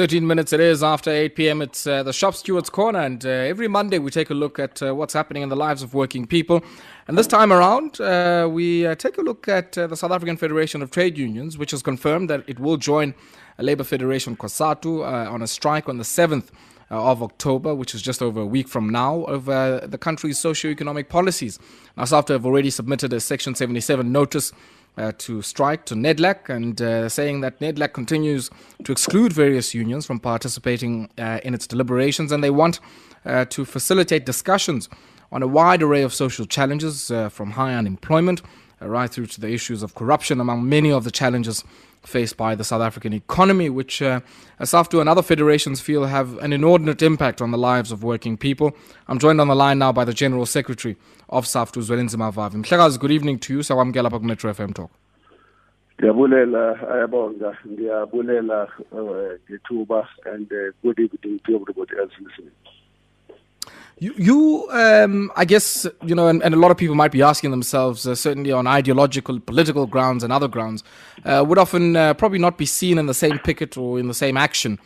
13 minutes it is after 8 p.m. It's uh, the Shop Stewards Corner, and uh, every Monday we take a look at uh, what's happening in the lives of working people. And this time around, uh, we uh, take a look at uh, the South African Federation of Trade Unions, which has confirmed that it will join Labour Federation COSATU on a strike on the 7th of October, which is just over a week from now, over the country's socio-economic policies. Now, SAFTU have already submitted a Section 77 notice uh, to strike to NEDLAC and uh, saying that NEDLAC continues to exclude various unions from participating uh, in its deliberations and they want uh, to facilitate discussions on a wide array of social challenges from high unemployment right through to the issues of corruption among many of the challenges faced by the South African economy, which uh, SAFTU and other federations feel have an inordinate impact on the lives of working people. I'm joined on the line now by the General Secretary of SAFTU, Zwelinzima Vavi. Mhlekazi, good evening to you. Sawamkela pa Metro FM Talk. uh, and uh, good evening to everybody else listening You, you um, I guess, you know, and, and, a lot of people might be asking themselves, uh, certainly on ideological, political grounds and other grounds, uh, would often uh, probably not be seen in the same picket or in the same action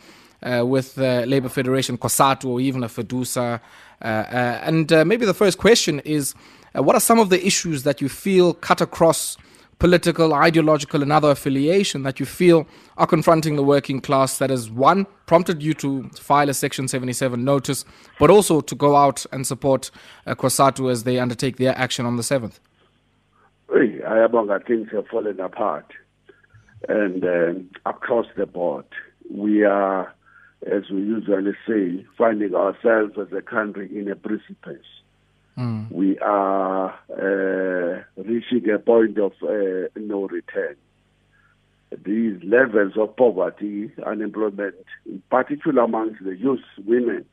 uh, with uh, Labour Federation, COSATU, or even a FEDUSA. Uh, and maybe the first question is what are some of the issues that you feel cut across political, ideological, and other affiliation that you feel are confronting the working class that has, one, prompted you to file a Section 77 notice, but also to go out and support uh, COSATU as they undertake their action on the 7th? Hey, Ayabonga, things have fallen apart. And um, across the board, we are, as we usually say, finding ourselves as a country in a precipice. Mm. We are uh, reaching a point of uh, no return. These levels of poverty, unemployment, in particular amongst the youth, women,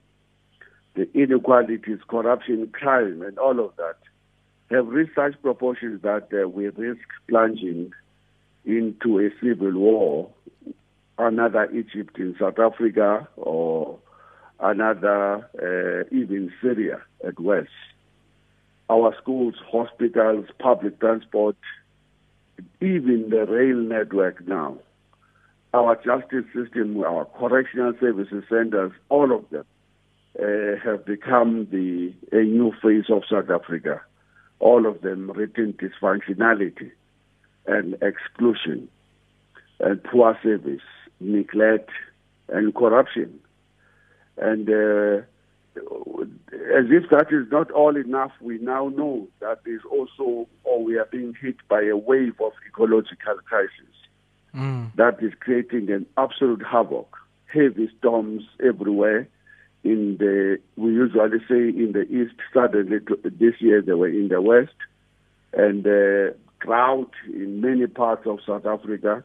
the inequalities, corruption, crime, and all of that have reached such proportions that uh, we risk plunging into a civil war, another Egypt in South Africa, or another uh, even Syria at West our schools, hospitals, public transport, even the rail network now, our justice system, our correctional services centers, all of them uh, have become the a new face of South Africa. All of them written dysfunctionality and exclusion and poor service, neglect and corruption. And uh, as if that is not all enough, we now know that there's also, or we are being hit by a wave of ecological crisis mm. that is creating an absolute havoc. Heavy storms everywhere. In the, we usually say in the east. Suddenly, this year they were in the west, and uh, drought in many parts of South Africa,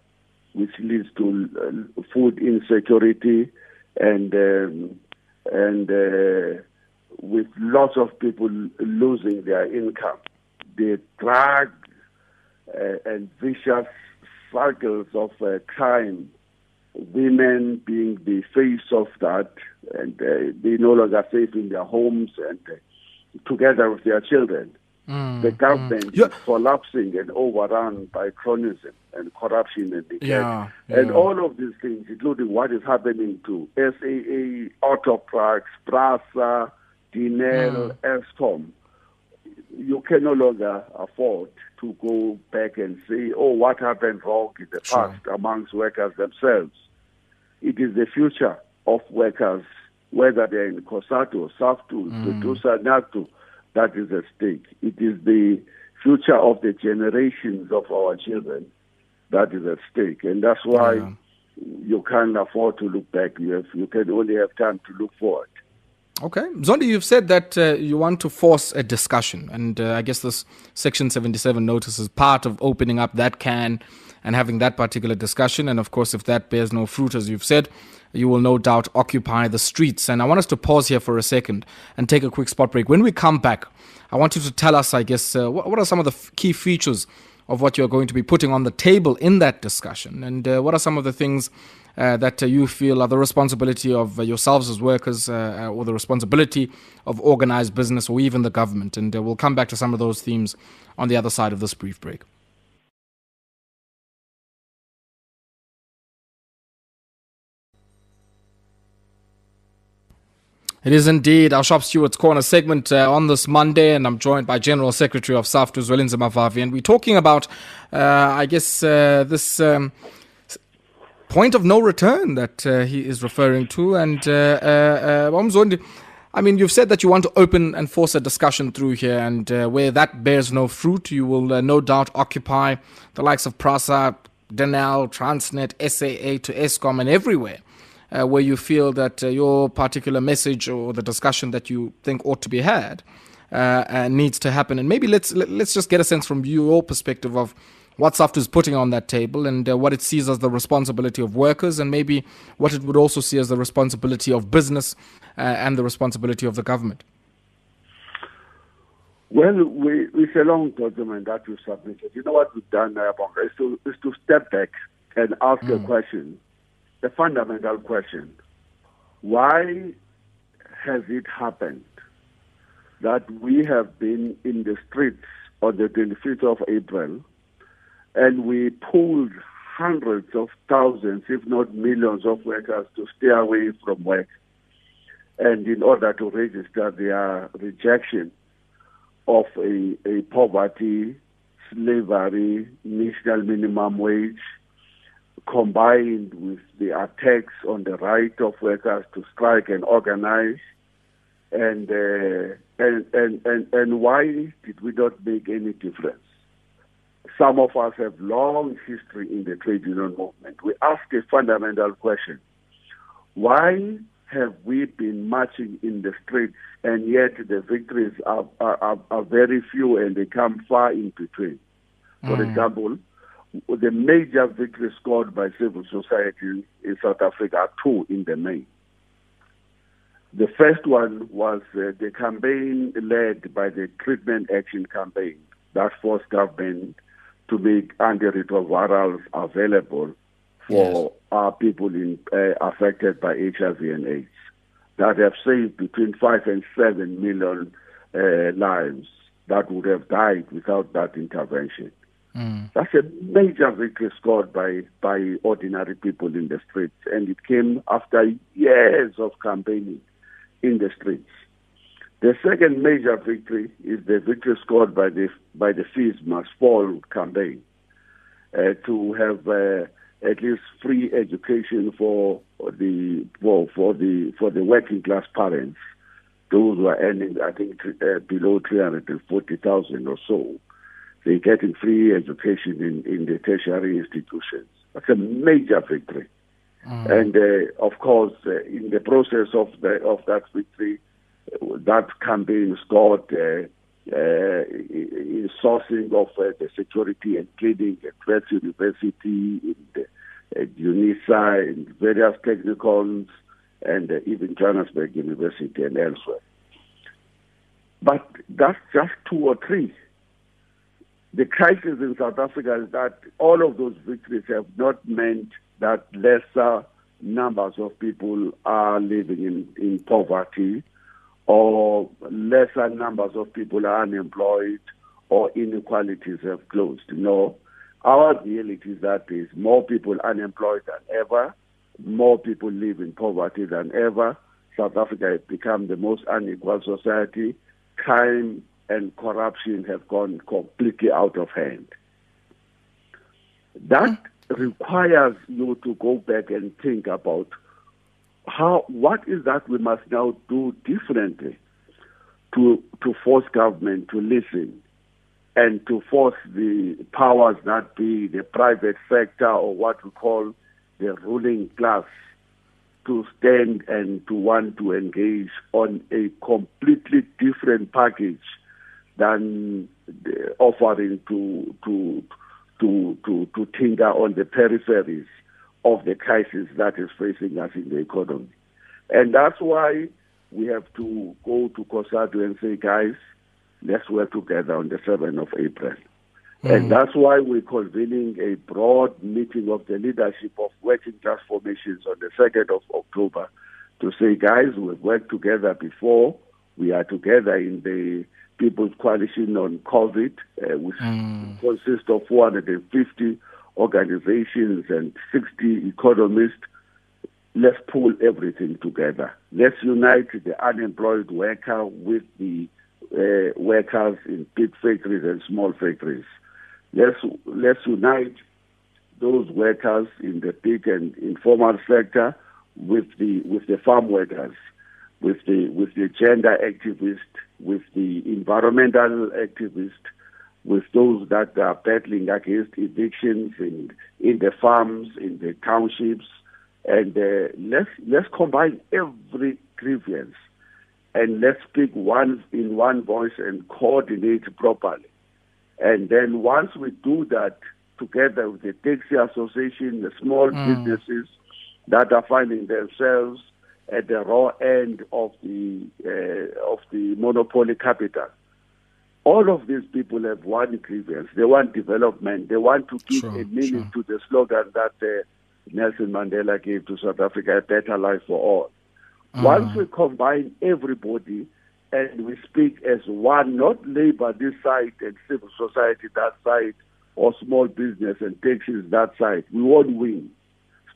which leads to uh, food insecurity and um, and uh, with lots of people losing their income. The drug uh, and vicious cycles of uh, crime, women being the face of that, and uh, they no longer safe in their homes and uh, together with their children. Mm, the government mm. is collapsing and overrun by cronyism and corruption and neglect. Yeah, yeah. And all of these things, including what is happening to SAA, Autopax, Prasa, Denel, mm. Eskom, you can no longer afford to go back and say, oh, what happened wrong in the sure. past amongst workers themselves. It is the future of workers, whether they're in COSATU, SAFTU, mm. FEDUSA, NACTU, that is at stake. It is the future of the generations of our children that is at stake. And that's why yeah. you can't afford to look back. You, have, you can only have time to look forward. Okay. Zondi, you've said that uh, you want to force a discussion. And uh, I guess this Section 77 notice is part of opening up that can and having that particular discussion. And of course, if that bears no fruit, as you've said, you will no doubt occupy the streets. And I want us to pause here for a second and take a quick spot break. When we come back, I want you to tell us, I guess, uh, what, what, are some of the f- key features of what you're going to be putting on the table in that discussion? And uh, what are some of the things that uh, you feel are the responsibility of uh, yourselves as workers uh, or the responsibility of organized business or even the government? And we'll come back to some of those themes on the other side of this brief break. It is indeed our Shop Stewards Corner segment uh, on this Monday, and I'm joined by General Secretary of SAFTU, Zwelinzima Mavavi, and we're talking about, uh, I guess, uh, this um, point of no return that uh, he is referring to. And uh, uh, I mean, you've said that you want to open and force a discussion through here, and where that bears no fruit, you will no doubt occupy the likes of PRASA, Denel, Transnet, SAA to Eskom, and everywhere uh, where you feel that uh, your particular message or the discussion that you think ought to be had uh, needs to happen. And maybe let's let's just get a sense from your perspective of what SAFTU is putting on that table and uh, what it sees as the responsibility of workers and maybe what it would also see as the responsibility of business uh, and the responsibility of the government. Well, we, it's a long document that we submitted. You know what we've done, uh, is to, is to step back and ask mm. a question the fundamental question why has it happened that we have been in the streets on the 25th of April and we pulled hundreds of thousands, if not millions, of workers to stay away from work and in order to register their rejection of a, a poverty, slavery, national minimum wage, combined with the attacks on the right of workers to strike and organize, and uh, and, and and and why did we not make any difference? Some of us have long history in the trade union movement. We ask a fundamental question: Why have we been marching in the street and yet the victories are, are, are, very few and they come far in between? For mm. example, the major victories scored by civil society in South Africa are two in the main. The first one was uh, the campaign led by the Treatment Action Campaign that forced government to make antiretrovirals available for yes. our people in, uh, affected by HIV and AIDS that have saved between five and seven million uh, lives that would have died without that intervention. Mm. That's a major victory scored by, by ordinary people in the streets, and it came after years of campaigning in the streets. The second major victory is the victory scored by the by the Fees Must Fall campaign uh, to have uh, at least free education for the well, for the for the working class parents, those who are earning I think uh, below three hundred and forty thousand or so they're getting free education in, in the tertiary institutions. That's a major victory. Mm. And uh, of course, uh, in the process of the, of that victory, that campaign scored uh, uh, in sourcing of uh, the security and cleaning at Wits University, in the, at UNISA, in various technicals, and uh, even Johannesburg University and elsewhere. But that's just two or three the crisis in South Africa is that all of those victories have not meant that lesser numbers of people are living in, in poverty or lesser numbers of people are unemployed or inequalities have closed. No, our reality is that there is more people unemployed than ever, more people live in poverty than ever. South Africa has become the most unequal society. Crime and corruption have gone completely out of hand. That mm. requires you to go back and think about how what is that we must now do differently to to force government to listen and to force the powers that be the private sector or what we call the ruling class to stand and to want to engage on a completely different package than offering to to to to to tinker on the peripheries of the crisis that is facing us in the economy. And that's why we have to go to COSATU and say, guys, let's work together on the 7th of April. Mm. And that's why we're convening a broad meeting of the leadership of working transformations on the 2nd of October to say, guys, we've worked together before. We are together in the People's Coalition on COVID, uh, which mm. consists of 450 organizations and 60 economists. let's pull everything together. Let's unite the unemployed worker with the uh, workers in big factories and small factories. Let's let's unite those workers in the big and informal sector with the with the farm workers, with the with the gender activists, with the environmental activists, with those that are battling against evictions in in the farms, in the townships, and uh, let's let's combine every grievance and let's speak one in one voice and coordinate properly. And then once we do that together with the taxi association, the small mm. businesses that are finding themselves at the raw end of the uh, of the monopoly capital. All of these people have one grievance. They want development. They want to give sure, a meaning sure. to the slogan that uh, Nelson Mandela gave to South Africa: "A better life for all." Mm. Once we combine everybody and we speak as one, not labor this side and civil society that side, or small business and taxes that side, we won't win.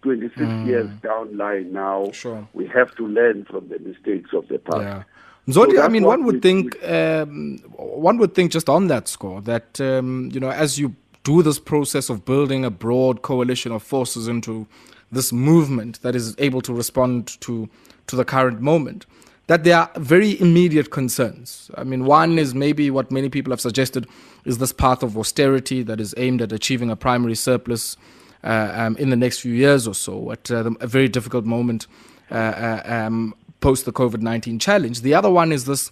26 mm. years down line now. Sure. We have to learn from the mistakes of the past. Yeah. Zondi, so I mean, one would think, um, one would think just on that score that um, you know, as you do this process of building a broad coalition of forces into this movement that is able to respond to to the current moment, that there are very immediate concerns. I mean, one is maybe what many people have suggested is this path of austerity that is aimed at achieving a primary surplus uh, um, in the next few years or so at uh, a very difficult moment uh, uh um, post the COVID 19 challenge. The other one is this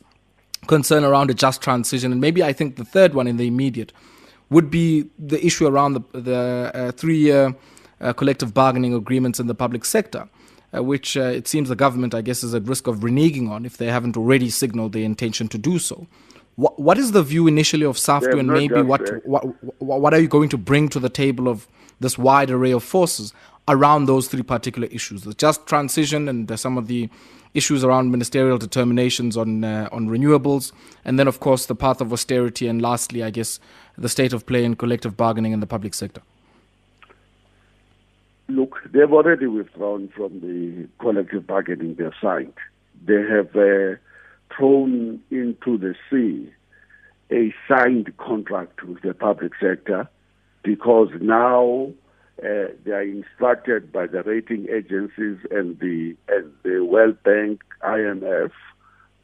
concern around a just transition. And maybe I think the third one in the immediate would be the issue around the, the uh, three year uh, collective bargaining agreements in the public sector. Uh, which uh, it seems the government, I guess, is at risk of reneging on if they haven't already signaled their intention to do so. What, what is the view initially of SAFTU, and maybe what, what what are you going to bring to the table of this wide array of forces around those three particular issues the just transition and uh, some of the issues around ministerial determinations on uh, on renewables and then of course the path of austerity and lastly i guess the state of play in collective bargaining in the public sector. Look they've already withdrawn from the collective bargaining they've signed. They have uh, thrown into the sea a signed contract with the public sector because now uh, they are instructed by the rating agencies and the and the World Bank, IMF,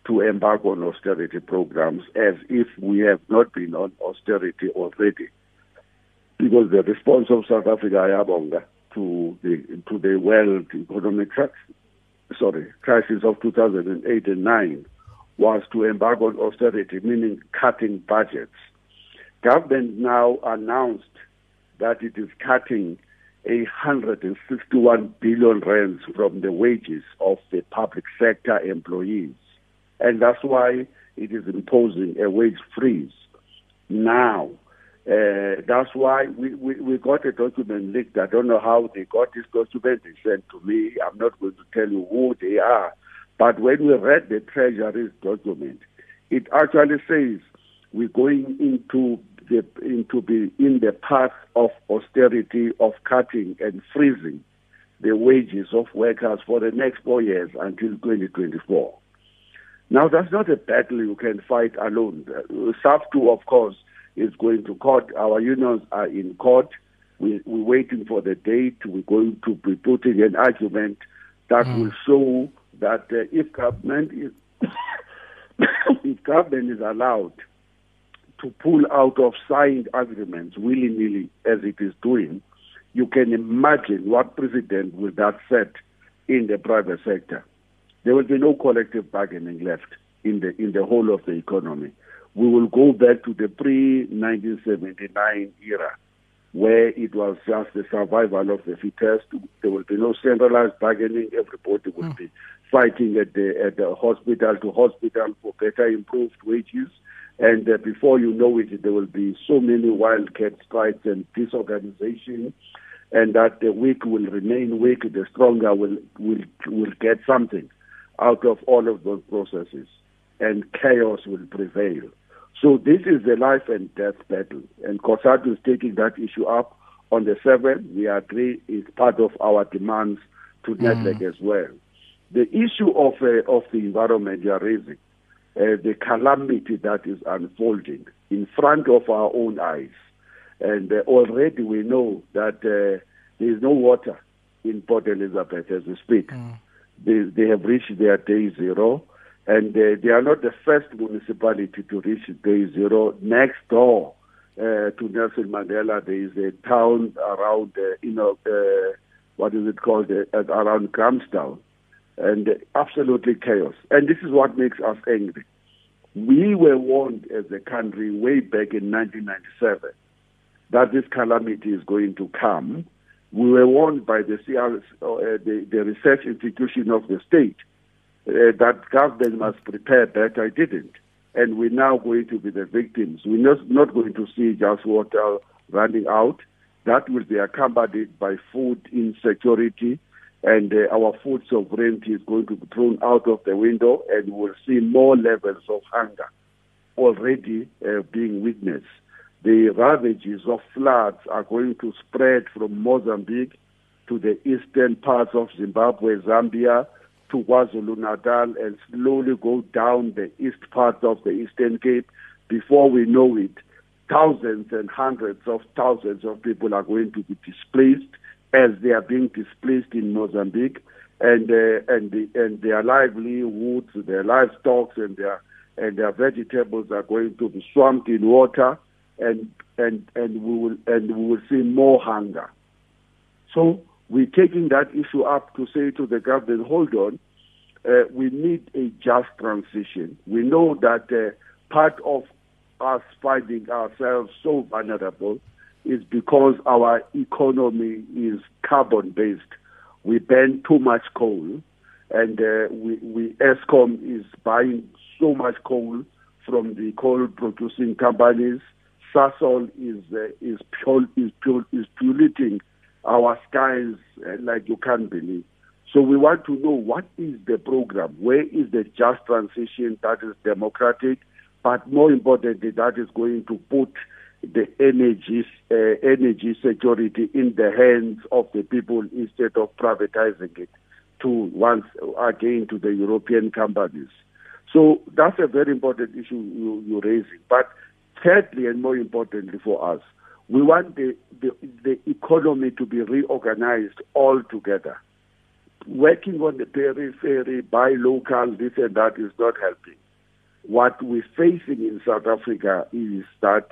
to embark on austerity programs as if we have not been on austerity already. Because the response of South Africa, Ayabonga, to the to the world economic sorry crisis of 2008 and 9 was to embark on austerity, meaning cutting budgets. Government now announced that it is cutting 161 billion rands from the wages of the public sector employees. And that's why it is imposing a wage freeze now. Uh, that's why we, we, we got a document leaked. I don't know how they got this document. They sent to me. I'm not going to tell you who they are. But when we read the Treasury's document, it actually says we're going into the, into be in the path of austerity, of cutting and freezing the wages of workers for the next four years until 2024. Now, that's not a battle you can fight alone. SAFTU, of course, is going to court. Our unions are in court. We, we're waiting for the date. We're going to be putting an argument that mm. will show that uh, if government is if government is allowed to pull out of signed agreements willy nilly as it is doing, you can imagine what precedent will that set in the private sector. There will be no collective bargaining left in the in the whole of the economy. We will go back to the pre 1979 era where it was just the survival of the fittest. There will be no centralized bargaining. Everybody will mm. be fighting at the at the hospital to hospital for better improved wages. And uh, before you know it, there will be so many wildcat strikes and disorganization, and that the weak will remain weak, the stronger will will will get something out of all of those processes, and chaos will prevail. So this is the life and death battle, and COSATU is taking that issue up on the 7th. We agree it's part of our demands to NEDLAC as well. The issue of uh, of the environment you are raising, uh, the calamity that is unfolding in front of our own eyes, and uh, already we know that uh, there is no water in Port Elizabeth as we speak. Mm. They, they have reached their day zero, and uh, they are not the first municipality to reach day zero. Next door uh, to Nelson Mandela, there is a town around, uh, you know, uh, what is it called, uh, around Grahamstown, and absolutely chaos. And this is what makes us angry. We were warned as a country way back in 1997 that this calamity is going to come we were warned by the, CR, uh, the, the research institution of the state uh, that government must prepare better. I didn't. And we're now going to be the victims. We're not, not going to see just water running out. That will be accompanied by food insecurity, and uh, our food sovereignty is going to be thrown out of the window, and we'll see more levels of hunger already uh, being witnessed the ravages of floods are going to spread from Mozambique to the eastern parts of Zimbabwe, Zambia, to KwaZulu-Natal and slowly go down the east part of the Eastern Cape. Before we know it, thousands and hundreds of thousands of people are going to be displaced as they are being displaced in Mozambique and uh, and the, and their livelihoods, their livestock and their and their vegetables are going to be swamped in water and and and we will and we will see more hunger. So we're taking that issue up to say to the government, hold on, uh, we need a just transition. We know that uh, part of us finding ourselves so vulnerable is because our economy is carbon based. We burn too much coal, and uh, we, we Eskom is buying so much coal from the coal producing companies Sasol is uh, is pure, is pure, is polluting our skies uh, like you can't believe. So we want to know what is the program, where is the just transition that is democratic, but more importantly, that is going to put the energy uh, energy security in the hands of the people instead of privatizing it to once again to the European companies. So that's a very important issue you, you're raising. But Thirdly, and more importantly for us, we want the, the, the economy to be reorganized altogether. Working on the periphery, buy local, this and that is not helping. What we're facing in South Africa is that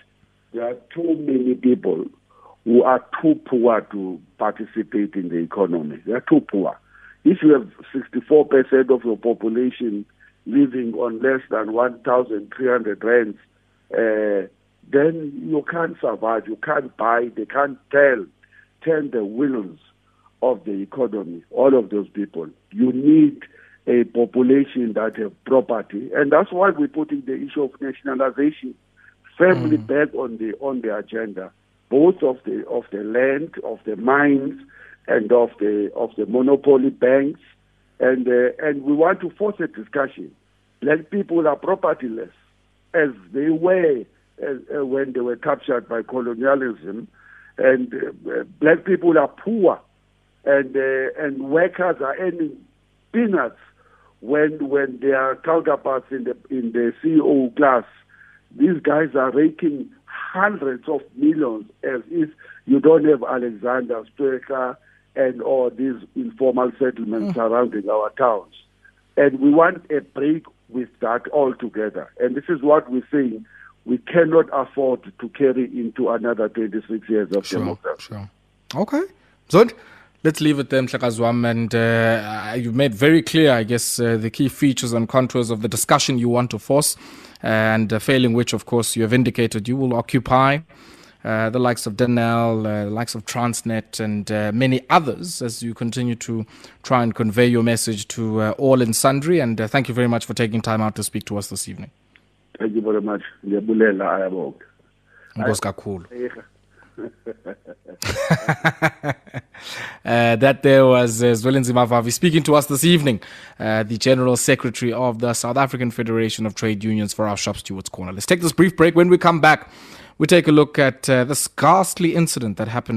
there are too many people who are too poor to participate in the economy. They are too poor. If you have 64% of your population living on less than 1,300 rands uh, then you can't survive. You can't buy. They can't tell, turn the wheels of the economy. All of those people. You need a population that have property, and that's why we're putting the issue of nationalization firmly mm. back on the on the agenda, both of the of the land, of the mines, and of the of the monopoly banks, and uh, and we want to force a discussion. Black people are propertyless as they were as, uh, when they were captured by colonialism. And uh, black people are poor, and uh, and workers are earning peanuts when when their counterparts in the in the CEO class, these guys are raking hundreds of millions as if you don't have Alexander Stoica and all these informal settlements mm. surrounding our towns. And we want a break with that altogether. And this is what we're saying. We cannot afford to carry into another 26 years of sure, democracy. Sure. Okay. Zod, let's leave it there, Mhlekazwam. And uh, you've made very clear, I guess, uh, the key features and contours of the discussion you want to force. And uh, failing which, of course, you have indicated you will occupy uh, the likes of Denel, uh, the likes of Transnet, and uh, many others as you continue to try and convey your message to uh, all in sundry. And uh, thank you very much for taking time out to speak to us this evening. Thank you very much. Ndiyabulela ayabonga. Nkosi kakhulu. Uh, that there was uh, Zwelinzima Vavi speaking to us this evening, uh, the General Secretary of the South African Federation of Trade Unions for our Shop Stewards Corner. Let's take this brief break. When we come back, we take a look at uh, this ghastly incident that happened.